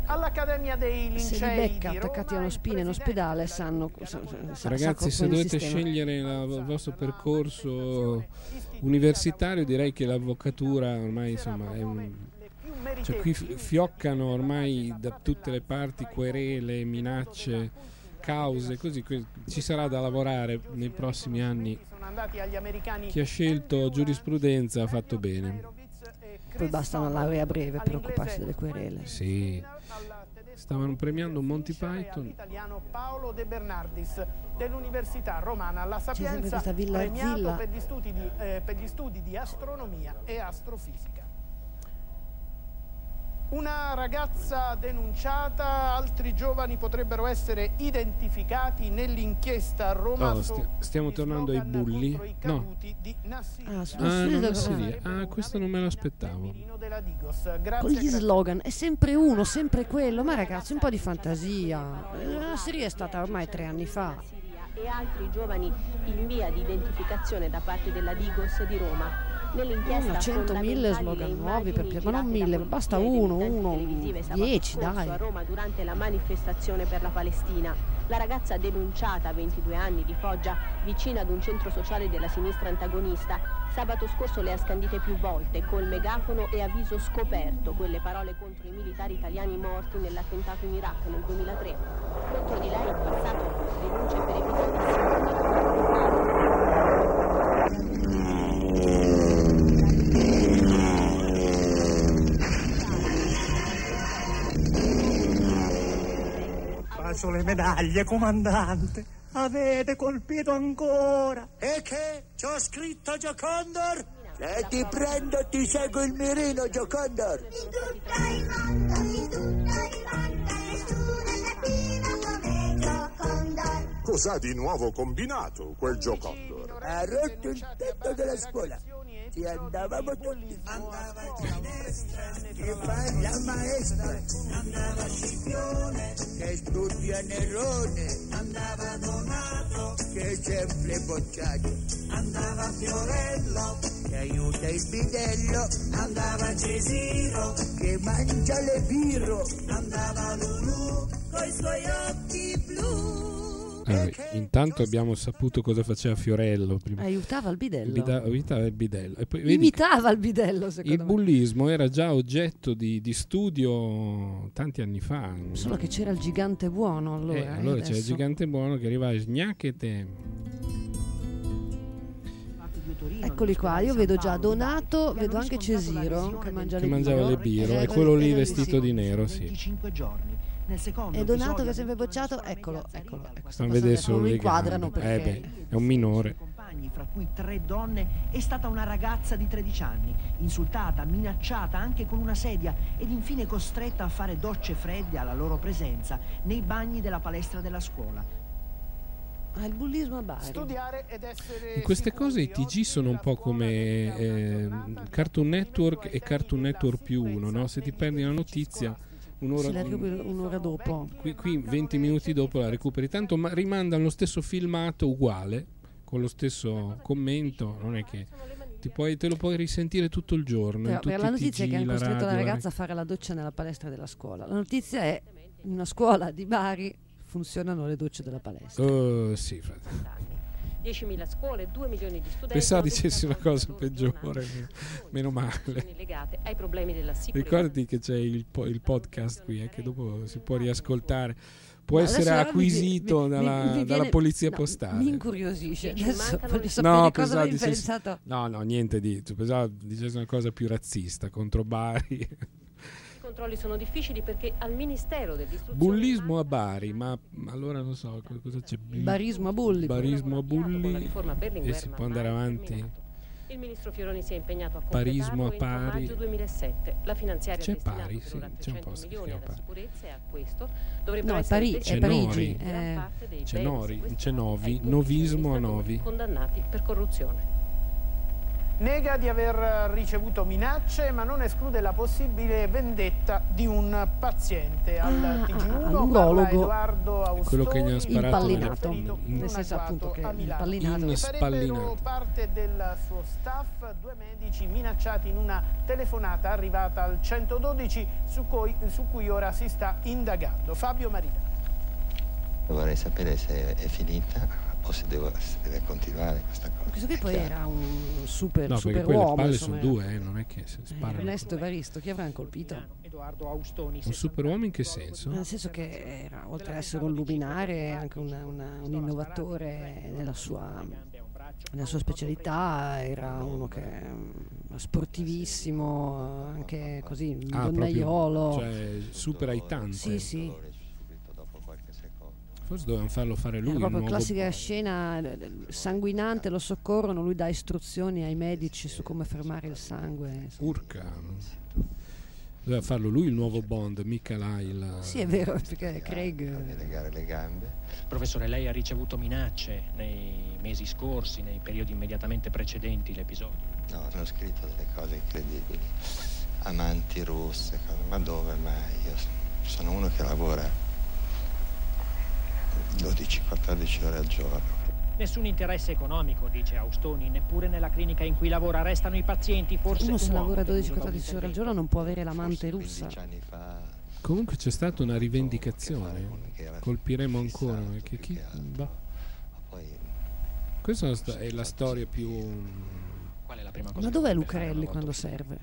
All'Accademia dei Se li Lincei becca attaccati a uno spine in ospedale sanno sa- sa- sa Ragazzi, se dovete scegliere la- il vostro percorso universitario, direi che l'avvocatura ormai insomma è un. Cioè, qui fi- fioccano ormai da tutte le parti querele, minacce, cause, così ci sarà da lavorare nei prossimi anni. sono andati agli americani Chi ha scelto giurisprudenza ha fatto bene. Poi basta una laurea breve per occuparsi delle querele. Sì. Stavano premiando Monty Python. all'italiano Paolo De Bernardis dell'Università Romana La Sapienza, premiato per gli, studi di, eh, per gli studi di astronomia e astrofisica. Una ragazza denunciata, altri giovani potrebbero essere identificati nell'inchiesta a Roma Oh, su sti- stiamo tornando ai bulli? No. Ah, Ah, non ah, questo non me lo aspettavo. della Digos. Con gli slogan è sempre uno, sempre quello. Ma ragazzi, un po' di fantasia. Eh, La Siria è stata ormai tre anni fa. e altri giovani in via di identificazione da parte della Digos di Roma. Nell'inchiesta Una 100.000 fondamentali slogan le nuovi per immagini ma non mille, basta uno, uno, televisive sabato 10, scorso dai. a Roma durante la manifestazione per la Palestina. La ragazza denunciata, 22 anni, di Foggia, vicina ad un centro sociale della sinistra antagonista, sabato scorso le ha scandite più volte col megafono e a viso scoperto quelle parole contro i militari italiani morti nell'attentato in Iraq nel 2003. Contro di lei in passato denunce per episodi Bacio le medaglie, comandante. Avete colpito ancora. E che? C'ho scritto Giocondor? Se ti prendo ti seguo il mirino, Giocondor. Cos'ha di nuovo combinato quel Giocondor? Ha rotto il tetto della scuola. Ci andavamo tutti. Che fa la maestra? Andava Scipione. Che studia Nerone. Andava Donato. Che sempre bocciato. Andava Fiorello. Che aiuta il bidello. Andava Cesiro. Che mangia le birro. Andava Lulu. Coi suoi occhi blu. Allora, intanto abbiamo saputo cosa faceva Fiorello prima. Aiutava il bidello. Bida- imitava il bidello. E poi, Imitava il bidello, secondo il me. bullismo era già oggetto di, di studio tanti anni fa. Solo che c'era il gigante buono allora. Eh, eh, allora c'era il gigante buono che arrivava e sgnacchete. Eccoli qua, io vedo già Donato, vedo anche Cesiro che mangia che le mangiava birro. le birre Eh, e quello lì era vestito di nero, sì. 25 giorni. Nel secondo E Donato episodio che è sempre bocciato, eccolo, eccolo. ecco, Stanno adesso solo lo inquadrano gambe. perché Eh beh, è un minore. compagni, fra cui tre donne, è stata una ragazza di 13 anni, insultata, minacciata anche con una sedia ed infine costretta a fare docce fredde alla loro presenza nei bagni della palestra della scuola. Ah, il bullismo a Bari. Studiare ed essere In queste cose i TG sono un po' come eh, Cartoon Network e Cartoon Network più uno, no? Se ti perdi una notizia un'ora, la un'ora dopo. qui, qui 20 minuti dopo la recuperi, tanto ma rimandano lo stesso filmato uguale, con lo stesso commento, non è che ti puoi- te lo puoi risentire tutto il giorno. Però, per la notizia è TG, che hanno la costretto la radio, ragazza a fare la doccia nella palestra della scuola. La notizia è in una scuola di Bari funzionano le docce della palestra. Oh, sì, fra- 10.000 scuole, 2 milioni di studenti. Pensavo dicessi una cosa peggiore, meno male. legate ai problemi della sicurezza. Ricordati che c'è il, po- il podcast qui, eh, che dopo si può riascoltare. può essere acquisito mi- mi- dalla, mi dalla viene- polizia no, postale. Mi incuriosisce. Adesso voglio sapere No, cosa avevi dicessi- pensato. no, no, niente di. Pensavo dicesse una cosa più razzista contro Bari. I controlli sono difficili perché al Ministero dell'Istruzione Bullismo a Bari, ma allora non so co- cosa c'è. Barismo a Bulli. Barismo a Bulli. E si può andare avanti. Il ministro Fioroni si è impegnato a Parismo a pari. maggio 2007. La finanziaria C'è Pari, sì, c'è un 300 posto che si milioni chiama alla Pari. sicurezza e a questo dovrebbero No, è essere Pari- è destinati Parigi, eh. C'è Nori, c'è Novi, pubblici novismo a Novi. condannati per corruzione. Nega di aver ricevuto minacce, ma non esclude la possibile vendetta di un paziente. Al Ah, TG1 ah, parla. Edoardo Austoni, Quello che gli ha sparato Impallinato, nel senso appunto che a Milano. impallinato. Inspallinato. parte del suo staff due medici minacciati in una telefonata arrivata al 112 su cui, su cui ora si sta indagando. Fabio Marina. Vorrei sapere se è finita o se, devo- se deve continuare questa cosa. Questo qui poi era un super, No, super poi le uomo. palle sono due, eh, non è che se Eh, sparano. Ernesto Evaristo, chi avranno colpito? Edoardo Austoni. Un superuomo in che senso? Nel senso che era, oltre ad essere un luminare, anche una- una- un innovatore nella sua, nella sua specialità, era uno che mm, sportivissimo, anche così, un Ah, donnaiolo. proprio, cioè super aitante. Sì, sì. Forse dovevano farlo fare lui. Il proprio nuovo- classica scena eh, sanguinante, lo soccorrono, lui dà istruzioni ai medici su come fermare il sangue. Urca. Doveva farlo lui il nuovo Bond, mica il... Sì, è vero, perché Craig... legare le gambe. Professore, lei ha ricevuto minacce nei mesi scorsi, nei periodi immediatamente precedenti l'episodio? No, hanno scritto delle cose incredibili. Amanti russe, cose. ma dove mai? Io sono uno che lavora 12-14 ore al giorno. Nessun interesse economico, dice Austoni, neppure nella clinica in cui lavora. Restano i pazienti, forse Uno se lavora tenuto 12-14 ore al giorno non può avere l'amante russa. Comunque c'è stata una rivendicazione. Colpiremo ancora. Perché chi... Questa è la storia più... Qual è la prima Ma dov'è Lucarelli quando serve?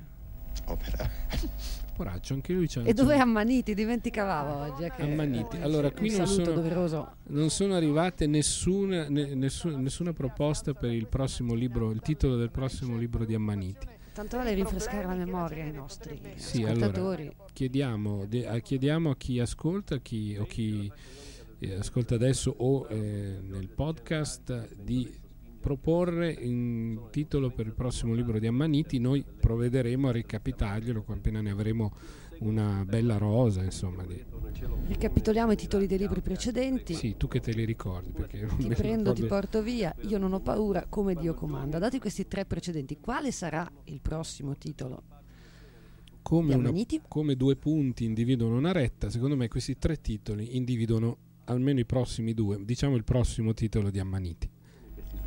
Poraccio, anche lui c'ha... E dov'è Ammaniti? Dimenticavamo oggi. eh, che- Ammaniti. Allora, qui non sono, non sono arrivate nessuna, ne- nessu- nessuna proposta per il prossimo libro, il titolo del prossimo libro di Ammaniti. Tanto vale rinfrescare la memoria ai nostri Sì, ascoltatori. allora chiediamo, de- a- chiediamo a chi ascolta chi, o chi eh, ascolta adesso o eh, nel podcast di proporre un titolo per il prossimo libro di Ammaniti. Noi provvederemo a ricapitarglielo appena ne avremo una bella rosa, insomma. Ricapitoliamo i titoli dei libri precedenti. Sì, tu che te li ricordi. Ti prendo, ti porto via, io non ho paura, come Dio comanda. Dati questi tre precedenti, quale sarà il prossimo titolo? come, una- come due punti individuano una retta, secondo me questi tre titoli individuano almeno i prossimi due, diciamo il prossimo titolo di Ammaniti.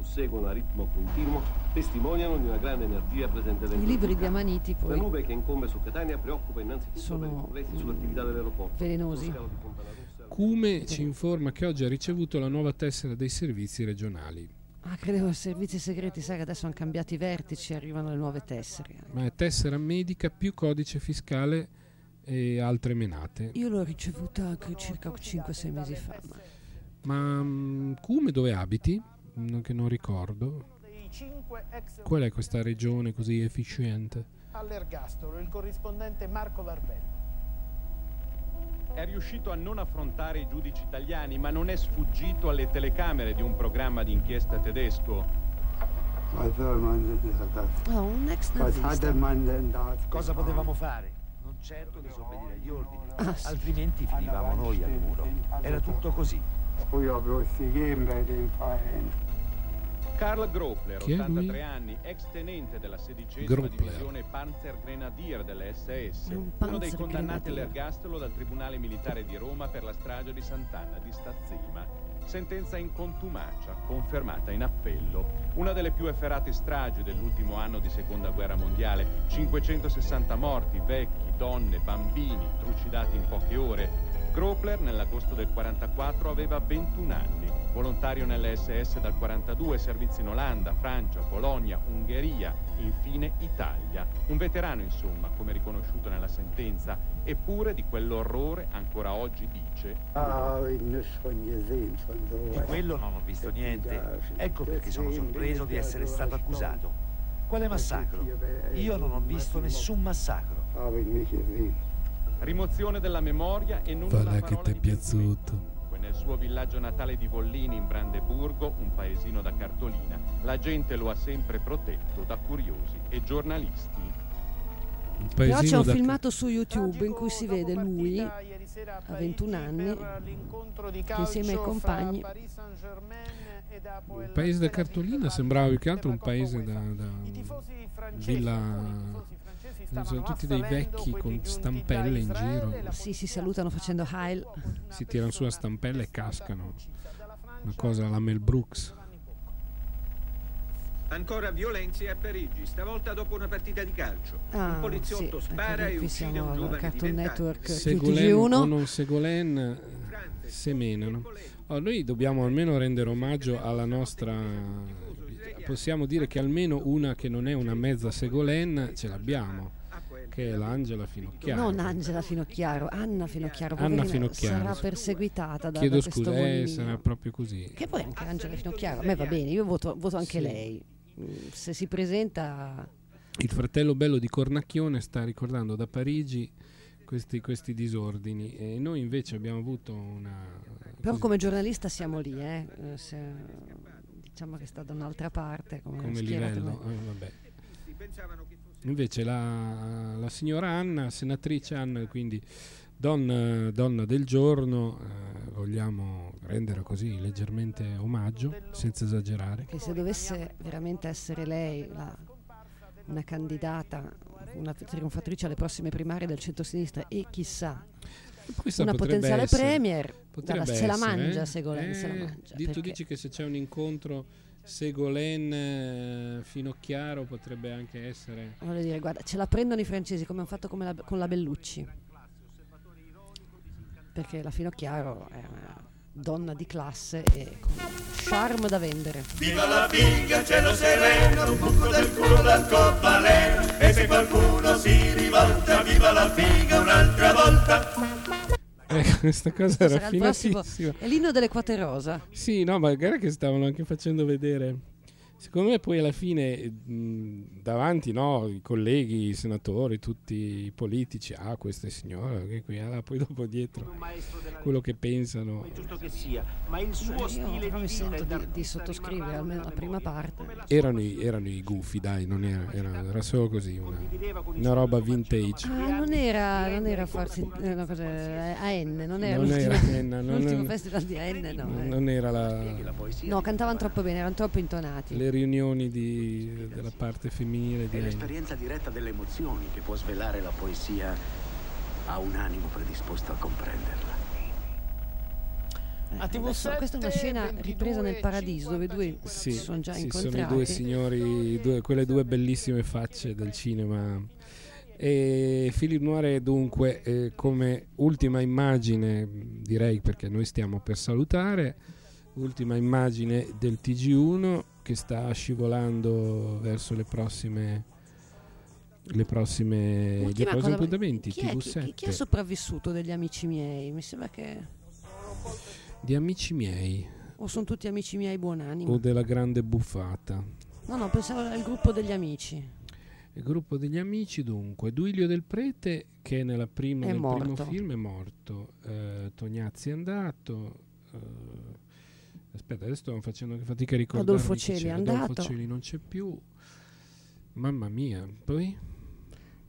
Susseguono a ritmo continuo testimoniano di una grande energia presente dentro I libri di. Amaniti La poi nube che incombe su Catania preoccupa innanzitutto Sono, per i sull'attività dell'aeroporto. velenosi. Cume ci informa che oggi ha ricevuto la nuova tessera dei servizi regionali, Ah, credevo ai servizi segreti, sai che adesso hanno cambiato i vertici, arrivano le nuove tessere. ma è tessera medica più codice fiscale e altre menate. Io l'ho ricevuta anche circa 5-6 mesi fa. Ma Ma mm, Cume dove abiti? Non- che non ricordo. Qual è questa regione così efficiente? all'ergastolo, il corrispondente Marco Barbello. È riuscito a non affrontare i giudici italiani, ma non è sfuggito alle telecamere di un programma di inchiesta tedesco. Oh, un ex nazista. Cosa potevamo fare? Non certo disobbedire agli ordini, Ah, sì. altrimenti finivamo noi al muro. Era tutto così. Karl Gropler, Chi è lui? 83 anni, ex tenente della sedicesima Gropler. divisione Panzergrenadier delle SS, Un uno dei condannati all'ergastolo dal Tribunale Militare di Roma per la strage di Sant'Anna di Stazzema. Sentenza in contumacia, confermata in appello. Una delle più efferate stragi dell'ultimo anno di seconda guerra mondiale. 560 morti, vecchi, donne, bambini, trucidati in poche ore. Gropler nell'agosto del 44 aveva 21 anni. Volontario nelle SS dal 42, servizi in Olanda, Francia, Polonia, Ungheria, infine Italia. Un veterano, insomma, come riconosciuto nella sentenza, eppure di quell'orrore ancora oggi dice Di quello non ho visto niente. Ecco perché sono sorpreso di essere stato accusato. Quale massacro? Io non ho visto nessun massacro. Rimozione della memoria e non una che ti è di piaciuto. Nel suo villaggio natale di Vollini in Brandeburgo, un paesino da cartolina, la gente lo ha sempre protetto da curiosi e giornalisti. Però c'è un da- filmato su YouTube in cui si vede lui a 21 anni che insieme ai compagni Un paese da cartolina sembrava più che altro un paese da, da villa. Sono tutti dei vecchi con stampelle in giro. Sì, si salutano facendo Heil. Si tirano su a stampelle e cascano. Una cosa alla Mel Brooks. Ancora violenze a Parigi, stavolta dopo una partita di calcio. Ah, un poliziotto sì, spara e qui uccide siamo un al giovane Cartoon di 20 Network TG1. o non Segolen semenano. Oh, noi dobbiamo almeno rendere omaggio alla nostra. Possiamo dire che almeno una che non è una mezza Segolen ce l'abbiamo, che è l'Angela Finocchiaro. Non Angela Finocchiaro, Anna Finocchiaro. Anna Finocchiaro. Sarà perseguitata da, Chiedo da questo scusa, eh, sarà proprio così. Che poi anche Angela Finocchiaro, a me va bene, io voto, voto anche Sì. lei. Mm, Se si presenta Il fratello bello di Cornacchione sta ricordando da Parigi questi, questi disordini e noi invece abbiamo avuto una... Però così, come giornalista siamo lì, eh. Se- diciamo che sta da un'altra parte. Come, come livello. eh, vabbè. Invece la, la signora Anna, senatrice Anna, quindi donna, donna del giorno, eh, vogliamo rendere così leggermente omaggio, senza esagerare. Che se dovesse veramente essere lei la- una candidata, una trionfatrice alle prossime primarie del centro-sinistra e chissà Questa una potenziale essere- premier, potrebbe se la mangia eh? Segolen, se la Eh, mangia. tu dici che se c'è un incontro Segolen eh, Finocchiaro potrebbe anche essere... Voglio dire, guarda, ce la prendono i francesi come hanno fatto come la- con la Bellucci. Perché la Finocchiaro è una donna di classe e con charme da vendere. Viva la figa, cielo sereno, un buco del culo d'arcobaleno E se qualcuno si rivolta, viva la figa un'altra volta Ecco, questa cosa era finatissima. È l'inno delle quote rosa. Sì, no, ma guarda che stavano anche facendo vedere. Secondo me poi alla fine mh, davanti no, i colleghi, i senatori, tutti i politici, ah questa è signora, che qui, ah, poi dopo dietro quello che pensano. È giusto che sia, ma il suo Io stile di vita sento di, di sottoscrivere almeno la prima parte. Erano i, erano i gufi, dai, non era, era, era solo così, una, una roba vintage. Ah, non era, non era forse eh, no, cos'è, AN, non era Non l'ultimo, era non- l'ultimo non- festival di AN, no. eh. Non era la, No, cantavano troppo bene, erano troppo intonati. le riunioni di- della parte femminile di È l'esperienza diretta delle emozioni che può svelare la poesia a un animo predisposto a comprenderla. Eh, adesso, questa è una scena ripresa nel paradiso dove due Sì, si sono già sì, incontrati. sono i due signori, due- quelle due bellissime facce del cinema. E Philip Noir dunque eh, come ultima immagine, direi perché noi stiamo per salutare, ultima immagine del TG1 che sta scivolando verso le prossime le prossime, gli prossimi appuntamenti chi, è, chi, TV7 chi- è sopravvissuto degli amici miei? Mi sembra che di amici miei o sono tutti amici miei buonanima. o della grande buffata No, no, pensavo al gruppo degli amici. Il gruppo degli amici, dunque, Duilio del Prete, che nella prima, È nel primo morto. film è morto, eh, Tognazzi è andato. eh, aspetta, adesso sto facendo anche fatica a ricordare. Adolfo Celi è Adolfo andato. Celi non c'è più. Mamma mia, poi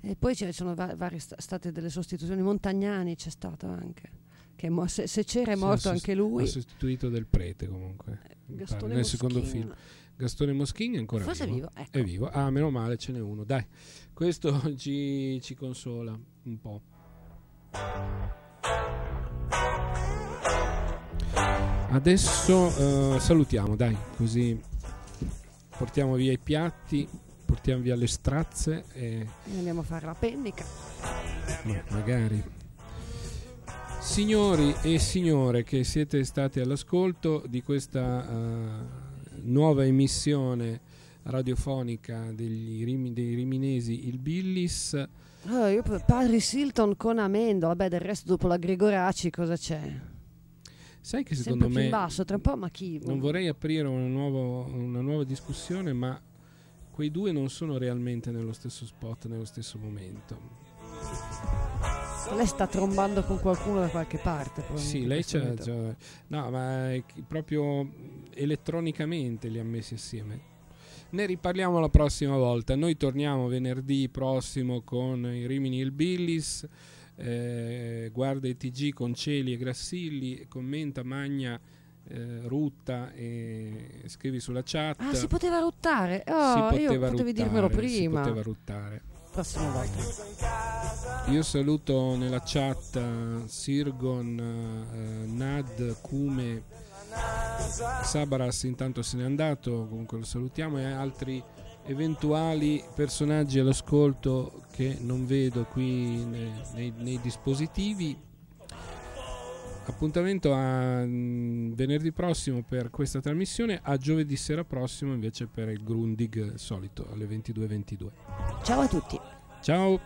E poi ci sono va- varie sta- state delle sostituzioni. Montagnani c'è stato anche. Mo- se, se c'era è Sì, morto ha anche lui. Ha sostituito del Prete comunque. Gastone nel secondo film. Gastone Moschini è ancora Forse vivo, ecco. È vivo. Ah, meno male, ce n'è uno. Dai, questo ci, ci consola un po'. Adesso eh, salutiamo, dai, così portiamo via i piatti, portiamo via le strazze e E andiamo a fare la pennica. ma- magari. Signori e signore che siete stati all'ascolto di questa uh, nuova emissione radiofonica degli Rim- dei riminesi Il Billis. Oh, io padre Silton con Amendola, vabbè del resto dopo la Gregoraci cosa c'è? Sai che Sempre secondo più me in basso, tra un po' ma chi? non vorrei aprire una, nuovo- una nuova discussione, ma quei due non sono realmente nello stesso spot, nello stesso momento. Lei sta trombando con qualcuno da qualche parte. Sì, lei momento. c'ha- no, ma proprio elettronicamente li ha messi assieme. Ne riparliamo la prossima volta. Noi torniamo venerdì prossimo con i Rimini il Billis. Eh, guarda i TG con Celi e Grassilli, commenta, magna, eh, rutta e scrivi sulla chat. Ah, si poteva ruttare? Si Oh, io poteva potevi ruttare, dirmelo si prima. poteva ruttare. Prossima volta. Io saluto nella chat eh, Sirgon, eh, Nad, Kume, Sabaras intanto se n'è andato, comunque lo salutiamo e altri eventuali personaggi all'ascolto che non vedo qui ne- nei, nei dispositivi. Appuntamento a mm, venerdì prossimo per questa trasmissione, a giovedì sera prossimo invece per il Grundig solito alle 22.22. Ciao a tutti. Ciao!